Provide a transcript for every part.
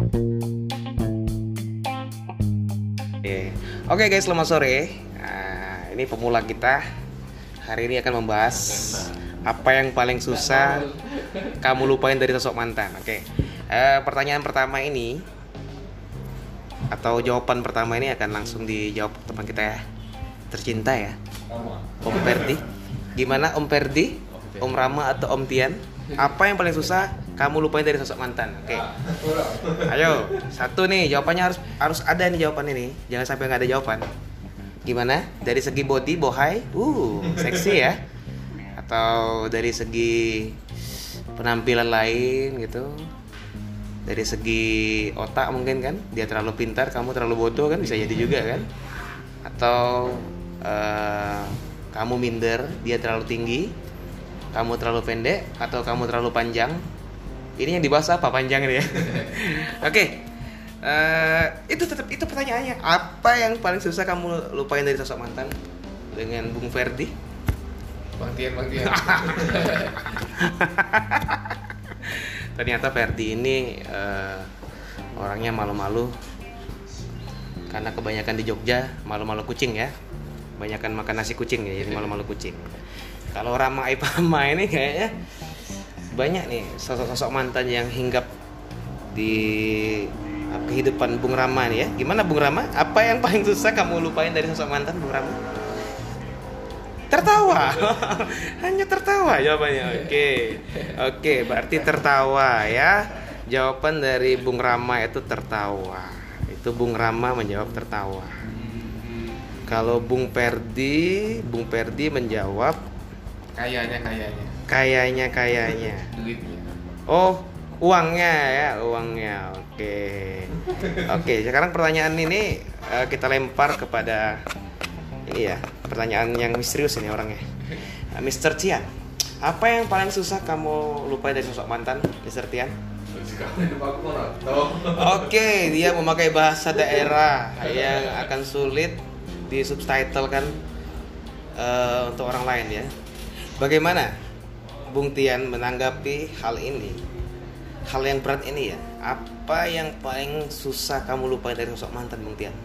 Oke, Oke guys, selamat sore. Nah, ini pemula kita. Hari ini akan membahas apa yang paling susah kamu lupain dari sosok mantan. Oke. Eh, pertanyaan pertama ini atau jawaban pertama ini akan langsung dijawab teman kita ya. Tercinta ya. Om Perdi. Gimana Om Perdi? Om Rama atau Om Tian? Apa yang paling susah kamu lupain dari sosok mantan? Oke. Ayo, satu nih jawabannya harus harus ada nih jawaban ini. Jangan sampai nggak ada jawaban. Gimana? Dari segi body, bohai, uh, seksi ya. Atau dari segi penampilan lain gitu. Dari segi otak mungkin kan, dia terlalu pintar, kamu terlalu bodoh kan bisa jadi juga kan. Atau eh, kamu minder, dia terlalu tinggi, kamu terlalu pendek atau kamu terlalu panjang? Ini yang dibahas apa? Panjang ini ya? Oke. Eh, itu tetap itu pertanyaannya. Apa yang paling susah kamu lupain dari sosok mantan? Dengan Bung Ferdi? Bang Tian, Bang Tian. ternyata Ferdi ini eh, orangnya malu-malu. Karena kebanyakan di Jogja malu-malu kucing ya. Kebanyakan makan nasi kucing ya jadi malu-malu kucing kalau Rama Ipama ini kayaknya banyak nih sosok-sosok mantan yang hinggap di uh, kehidupan Bung Rama nih ya. Gimana Bung Rama? Apa yang paling susah kamu lupain dari sosok mantan Bung Rama? Tertawa. Hanya tertawa jawabannya. Oke. Oke berarti tertawa ya. Jawaban dari Bung Rama itu tertawa. Itu Bung Rama menjawab tertawa. Kalau Bung Perdi Bung Perdi menjawab Kayaknya, kayaknya. kayaknya kayaknya Duitnya. oh uangnya ya uangnya oke oke sekarang pertanyaan ini eh, kita lempar kepada ini ya pertanyaan yang misterius ini orangnya Eh, Mr. Tian apa yang paling susah kamu lupa dari sosok mantan Mr. Tian Oke, dia memakai bahasa daerah yang akan sulit di subtitle kan eh, untuk orang lain ya. Bagaimana Bung Tian menanggapi hal ini? Hal yang berat ini ya. Apa yang paling susah kamu lupa dari sosok mantan Bung Tian?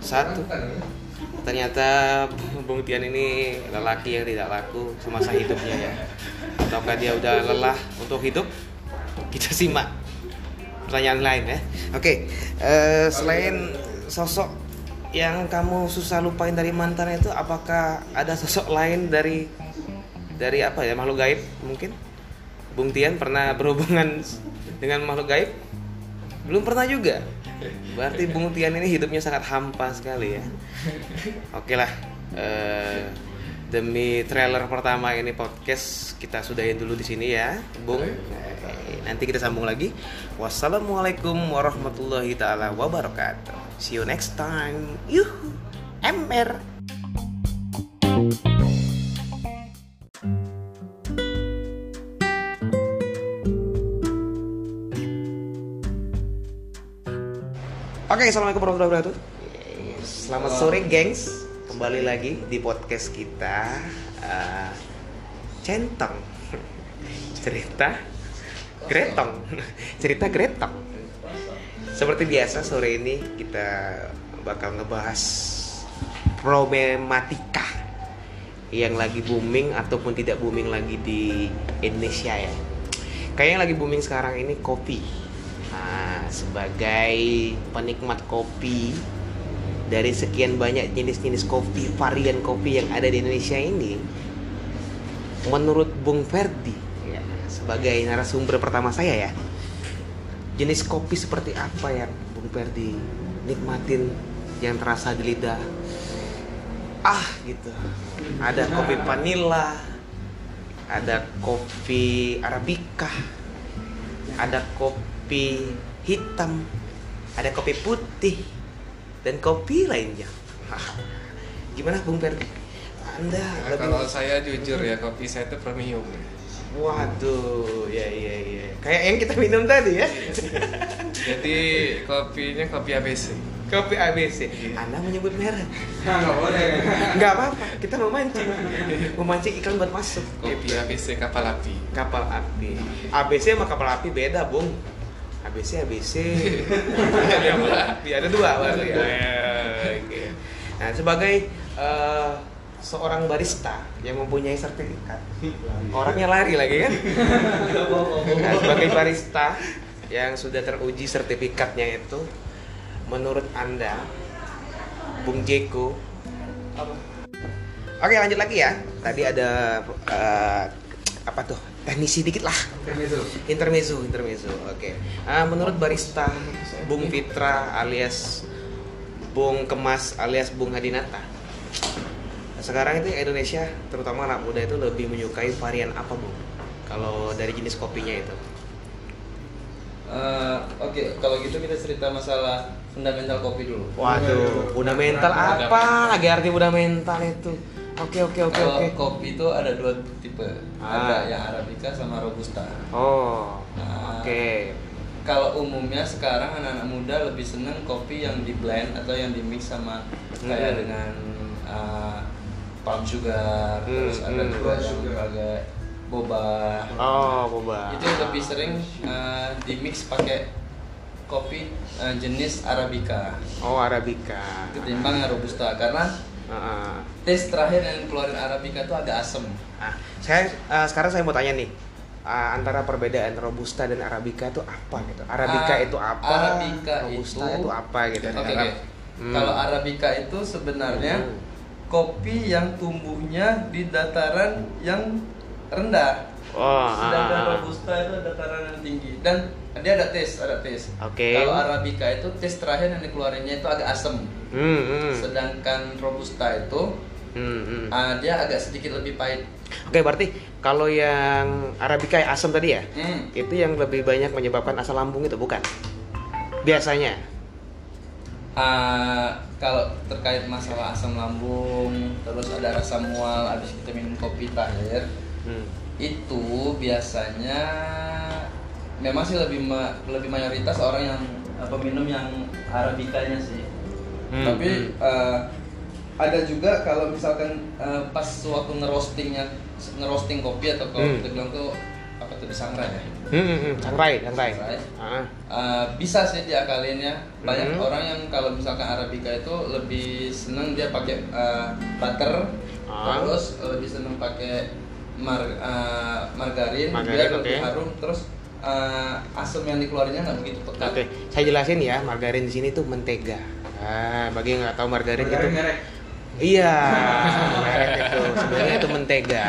Satu, ternyata Bung Tian ini lelaki yang tidak laku semasa hidupnya ya. Ataukah dia udah lelah untuk hidup? Kita simak pertanyaan lain ya. Oke, eh, selain sosok yang kamu susah lupain dari mantan itu, apakah ada sosok lain dari dari apa ya makhluk gaib mungkin? Bung Tian pernah berhubungan dengan makhluk gaib? Belum pernah juga. Berarti Bung Tian ini hidupnya sangat hampa sekali ya. Oke lah. eh, demi trailer pertama ini podcast kita sudahin dulu di sini ya, Bung. Nanti kita sambung lagi. Wassalamualaikum warahmatullahi taala wabarakatuh. See you next time. Yuh. MR. Oke, assalamualaikum warahmatullahi wabarakatuh. Selamat sore, gengs. Kembali lagi di podcast kita, eh, centong cerita gretong, cerita gretong. Seperti biasa sore ini kita bakal ngebahas problematika yang lagi booming ataupun tidak booming lagi di Indonesia ya. Kayak yang lagi booming sekarang ini kopi. Nah, sebagai penikmat kopi dari sekian banyak jenis-jenis kopi, varian kopi yang ada di Indonesia ini, menurut Bung Ferdi, ya, sebagai narasumber pertama saya ya, jenis kopi seperti apa yang Bung Ferdi nikmatin yang terasa di lidah? Ah, gitu. Ada kopi vanilla, ada kopi arabica, ada kopi hitam, ada kopi putih, dan kopi lainnya. Gimana Bung Ferdi? Anda Nah, lebih kalau saya jujur ya kopi saya itu premium. Waduh, ya ya ya. Kayak yang kita minum tadi ya. Jadi kopinya kopi ABC. Kopi ABC. Iya. Anda menyebut merek. Nggak boleh. Nggak apa-apa, kita memancing. Memancing iklan buat masuk. Kopi ABC kapal api. Kapal api. ABC sama kapal api beda, Bung. ABC ABC. ada dua. Ada dua baru ya. Nah, sebagai eh, seorang barista yang mempunyai sertifikat, orangnya lari lagi kan? Nah, sebagai barista yang sudah teruji sertifikatnya itu, menurut anda, Bung Jeko, apa? Oke lanjut lagi ya. Tadi ada eh, apa tuh? Teknisi dikit lah. Intermezzo, intermezzo. Oke. Ah, menurut barista Bung Fitra alias Bung Kemas alias Bung Hadinata. Sekarang itu Indonesia, terutama anak muda itu lebih menyukai varian apa, Bung? Kalau dari jenis kopinya itu. Eh, Oke, kalau gitu kita cerita masalah fundamental kopi dulu. Waduh, fundamental apa? Lagi arti fundamental itu. Oke, oke, oke, oke. kopi itu ada dua tipe, Ah. ada yang arabica sama robusta. Oh. Nah, Oke. Kalau umumnya sekarang anak-anak muda lebih seneng kopi yang di blend atau yang di mix sama kayak Hmm. dengan uh, palm sugar, Hmm, terus ada hmm. juga yang pakai boba. Oh, boba. Itu lebih sering uh, di mix pakai kopi uh, jenis arabica Oh, arabica. ketimbang robusta karena Heeh. tes terakhir yang keluarin arabica itu agak asem. Nah, saya eh, sekarang saya mau tanya nih eh, antara perbedaan robusta dan arabica itu apa gitu? Arabica Ah, itu apa? Arabica robusta itu- itu, apa gitu? Oke. Hmm. Kalau arabica itu sebenarnya Hmm. Kopi yang tumbuhnya di dataran yang rendah. Oh, Sedangkan ah, ah, robusta itu dataran yang tinggi dan dia ada tes, ada tes. Oke. Kalau arabica itu tes terakhir yang dikeluarinnya itu agak asam. Hmm, hmm. Sedangkan robusta itu Hmm, hmm. ah, dia agak sedikit lebih pahit. Oke, berarti kalau yang arabica yang asam tadi ya, Hmm. itu yang lebih banyak menyebabkan asam lambung itu bukan? Biasanya. Ah, kalau terkait masalah asam lambung, terus ada rasa mual habis kita minum kopi terakhir, Hmm. itu biasanya memang sih lebih ma- lebih mayoritas orang yang peminum yang arabikanya sih. Hmm, Tapi eh, ada juga kalau misalkan eh, pas waktu ngerostingnya ngerosting kopi atau kalau Hmm. kita bilang tuh apa tuh disangrai ya. Hmm, hmm, hmm. Sangrai, sangrai. Sangrai. Ah. Uh, bisa sih diakalinnya banyak Mhm. orang yang kalau misalkan arabica itu lebih seneng dia pakai uh, butter Ah. terus lebih seneng pakai mar uh, margarin, Margarin, biar lebih oke. harum terus uh, asam yang dikeluarinnya nggak begitu pekat Oke, saya jelasin ya, margarin di sini tuh mentega. Nah, bagi yang nggak tahu margarin itu Iya, merek itu sebenarnya itu mentega.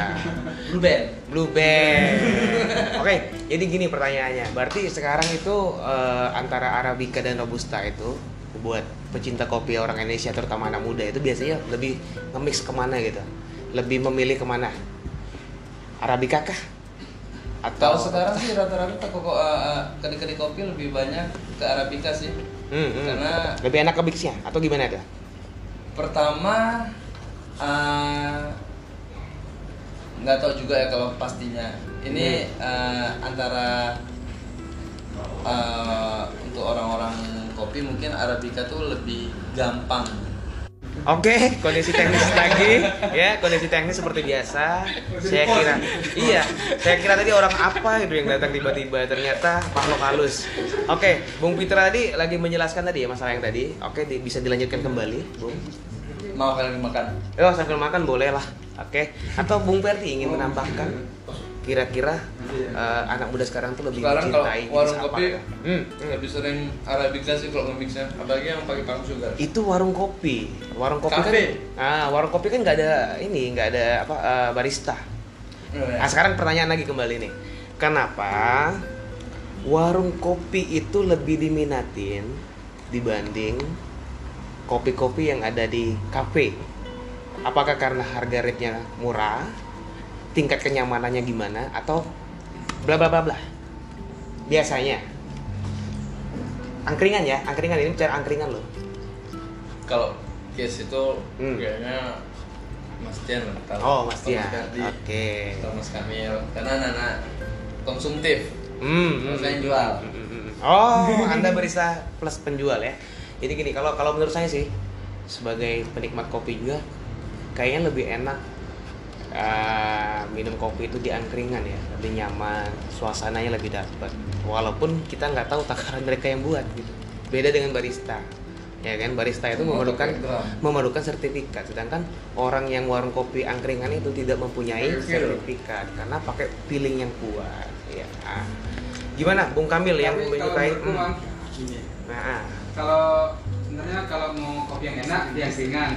Blue band Blue Band. Oke, jadi gini pertanyaannya. Berarti sekarang itu eh, antara arabica dan robusta itu buat pecinta kopi orang Indonesia terutama anak muda itu biasanya lebih nge-mix ke mana gitu? Lebih memilih ke mana? Arabica kah? kalau sekarang sih rata-rata toko uh, uh, kedai-kedai kopi lebih banyak ke arabica sih Hmm, hmm. Karena- lebih enak ke mixnya atau gimana tuh? pertama uh, nggak tahu juga ya kalau pastinya ini uh, antara uh, untuk orang-orang kopi mungkin arabica tuh lebih gampang Oke, kondisi teknis lagi ya, kondisi teknis seperti biasa. Saya kira, iya, saya kira tadi orang apa itu yang datang tiba-tiba ternyata makhluk halus. Oke, Bung Pitra tadi lagi menjelaskan tadi ya masalah yang tadi. Oke, di- bisa dilanjutkan kembali, Bung. mau kalian makan Oh, sambil makan boleh lah. Oke, atau Bung Perti ingin menambahkan kira-kira eh, anak muda sekarang tuh lebih sekarang kalau mencintai jenis warung kopi gitu? Hmm, hmm. lebih sering arabica sih kalau nge-mixnya apalagi yang pakai palm sugar itu warung kopi warung kopi Kafe. kan ah warung kopi kan nggak ada ini nggak ada apa eh, barista Nah sekarang pertanyaan lagi kembali nih, kenapa warung kopi itu lebih diminatin dibanding kopi-kopi yang ada di kafe? Apakah karena harga rate-nya murah, tingkat kenyamanannya gimana, atau bla bla bla bla? Biasanya angkringan ya, angkringan ini bicara angkringan loh. kalau case itu Hmm. kayaknya Mas Tian lah tahu. Oh, Mas Tian. Oke. atau Mas Kamil karena anak-anak konsumtif Hmm, hmm, saya hmm, jual. hmm, hmm. Oh, Anda barista plus penjual ya. Jadi gini, kalau kalau menurut saya sih sebagai penikmat kopi juga kayaknya lebih enak eh, minum kopi itu di angkringan ya lebih nyaman suasananya lebih dapat walaupun kita nggak tahu takaran mereka yang buat gitu. Beda dengan barista ya kan? Barista itu Oh, memerlukan memerlukan sertifikat. Sedangkan orang yang warung kopi angkringan itu tidak mempunyai Pakai feel. sertifikat karena pakai feeling yang kuat ya. Gimana Bung Kamil yang Tapi kalau menyukai? Hmm. Nah kalau sebenarnya kalau mau kopi yang enak di angkringan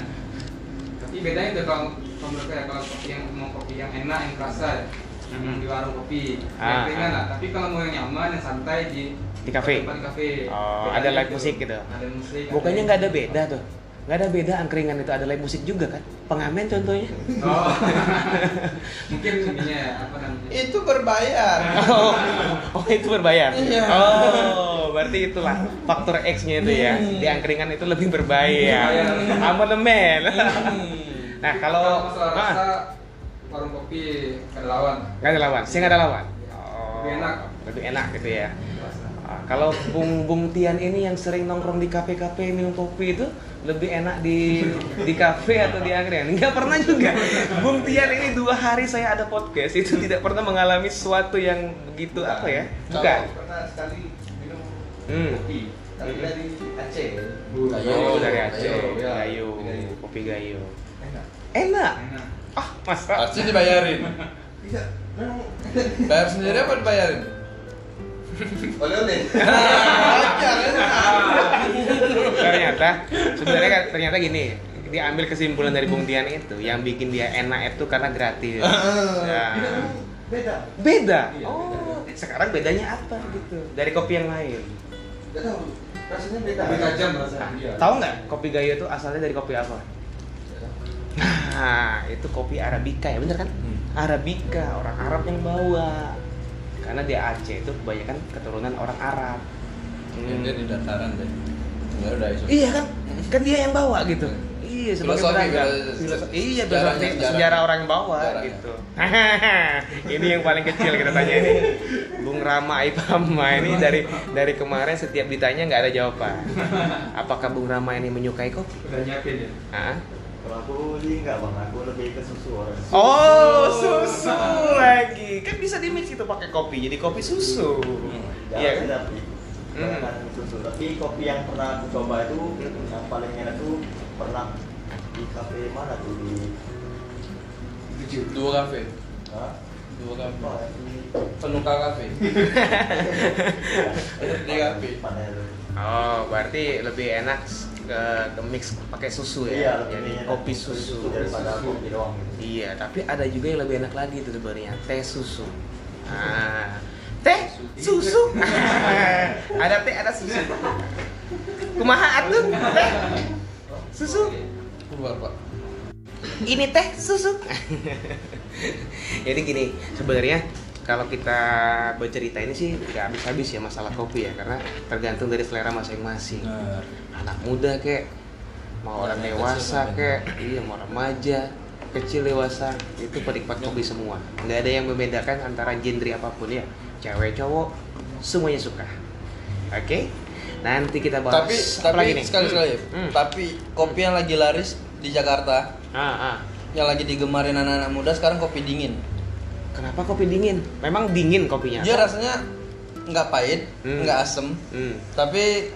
tapi bedanya tuh kalau kalau ya kalau kopi yang mau kopi yang enak yang kerasa ya Mhm. di warung kopi Ah, angkringan ah. lah tapi kalau mau yang nyaman yang santai di Di kafe? tempat di kafe Oh, ada live itu. musik gitu? ada musik bukannya nggak ada beda tuh nggak ada beda angkringan itu ada live musik juga kan pengamen contohnya oh mungkin ininya ya apa namanya Itu berbayar. oh, oh itu berbayar Iya. oh berarti itulah faktor X nya itu ya Hmm. di angkringan itu lebih berbayar Berbayar. amonemen Hmm. nah kalau ah, rasa warung kopi ada lawan nggak ada lawan sih nggak ada lawan oh, Lebih enak. lebih enak gitu ya Ah, kalau Bung Bung Tian ini yang sering nongkrong di kafe-kafe minum kopi itu lebih enak di di kafe atau di angkringan? Enggak pernah juga. Bung Tian ini dua hari saya ada podcast itu tidak pernah mengalami sesuatu yang begitu apa ya? Bukan. Pernah sekali Hmm. kopi, tapi Hmm. dari Aceh. Gayo. Oh dari Aceh, Gayo, ya. gayo, Gayo. kopi gayo. Enak. Enak. enak Ah masa? Pasti dibayarin. Iya, memang Bayar sendiri apa dibayarin? oleh-oleh. ternyata sebenarnya ternyata gini diambil kesimpulan dari Bung Tian itu yang bikin dia enak itu karena gratis. Ya. Beda. Beda. Iya, Oh, sekarang bedanya apa gitu dari kopi yang lain? Gak tahu. Rasanya beda. Lebih tajam rasanya. Iya. Tahu nggak kopi gayo itu asalnya dari kopi apa? Nah, itu kopi arabica ya, bener kan? Hmm. Arabica, orang Arab yang bawa. Karena di Aceh itu kebanyakan keturunan orang Arab. Hmm. Dia di dataran deh. Enggak udah isu. Iya kan? Kan dia yang bawa gitu. Iya, sebagai Filosofi, pedagang. filosofi. Filosofi. Iya, berarti sejarah orang yang bawa Sejarahnya. gitu. ini yang paling kecil kita tanya ini. Bung Rama Ipama ini dari dari kemarin setiap ditanya nggak ada jawaban. Apakah Bung Rama ini menyukai kopi? udah nyiapin ya Hah? Kalau aku sih enggak bang, aku lebih ke susu orang. Oh, susu lagi. Kan bisa di mix itu pakai kopi jadi kopi susu. Jarang Iya kan? tapi Hmm. susu. Tapi kopi yang pernah aku coba itu yang paling enak tuh pernah di kafe mana tuh di Dua kafe. Hah? Dua kafe. di Penuka kafe. Di kafe. Oh, berarti lebih enak ke, ke mix pakai susu ya. Iya, lebih Jadi enak kopi susu. daripada kopi doang gitu. Iya, tapi ada juga yang lebih enak lagi itu sebenarnya teh susu. Ah, teh susu. ada teh, ada susu. Kumaha atuh? Teh susu. Keluar, Pak. Ini teh susu. Jadi gini, sebenarnya kalau kita bercerita ini sih nggak habis-habis ya masalah kopi ya karena tergantung dari selera masing-masing. Anak muda kek mau orang Orang dewasa kecil, kek iya mau remaja kecil dewasa itu penikmat kopi semua nggak ada yang membedakan antara genre apa pun ya cewek cowok semuanya suka oke nanti kita bahas Tapi apa tapi lagi nih sekali sekali. Hmm. Tapi kopi yang lagi laris di Jakarta, ah, ah. yang lagi digemarin anak-anak muda sekarang kopi dingin. kenapa kopi dingin memang dingin kopinya Dia rasanya nggak pahit, Hmm. nggak asem, hmm. tapi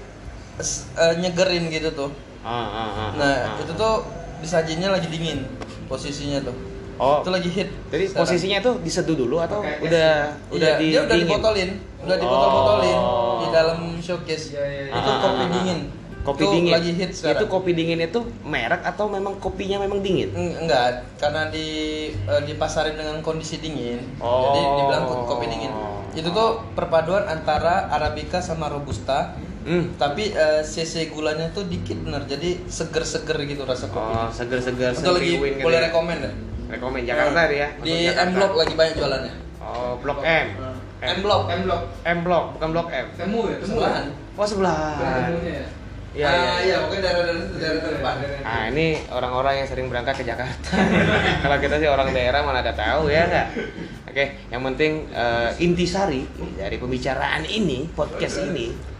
eh, nyegerin gitu tuh. ah, ah, ah, Nah, ah. itu tuh disajinya lagi dingin posisinya tuh. oh Itu lagi hit. jadi sekarang. posisinya tuh diseduh dulu atau Pakai es udah udah Iya, di dia udah dingin? dibotolin, udah dibotol-botolin Oh. di dalam showcase. Iya, iya, iya. Itu Ah, kopi ah, ah, dingin. Kopi Itu dingin lagi hit sekarang. itu kopi dingin itu merek atau memang kopinya memang dingin Eng- Enggak, karena di eh, dipasarin dengan kondisi dingin. Oh. Jadi dibilang ko- kopi dingin. Itu tuh perpaduan antara arabica sama robusta. hmm. Tapi eh, cc gulanya tuh dikit bener. Jadi seger-seger gitu rasa kopi. Oh, seger-seger Itu lagi seriwin gitu boleh ya. rekomen ya. Rekomen Jakarta dia. Di Untuk Jakarta. M Block lagi banyak jualannya. Oh, Blok M. M Block. M block M Block, bukan Blok M. temu ya temu Sebelahan. Oh, ya Iya, ah, iya. iya, pokoknya daerah-daerah itu daerah depan. Ah, ini orang-orang yang sering berangkat ke Jakarta. Kalau kita sih orang daerah mana ada tahu ya enggak? Oke, yang penting eh, intisari dari pembicaraan ini, podcast ini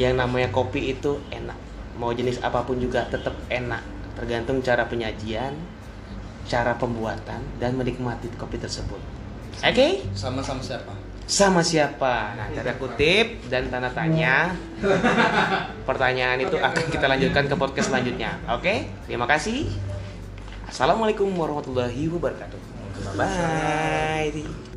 yang namanya kopi itu enak. Mau jenis apa pun juga tetap enak, tergantung cara penyajian, cara pembuatan dan menikmati kopi tersebut. Oke? Sama-sama siapa? Sama siapa? Nah, tanda kutip dan tanda tanya. Pertanyaan itu akan kita lanjutkan ke podcast selanjutnya. Oke? Terima kasih. Assalamualaikum warahmatullahi wabarakatuh. Bye.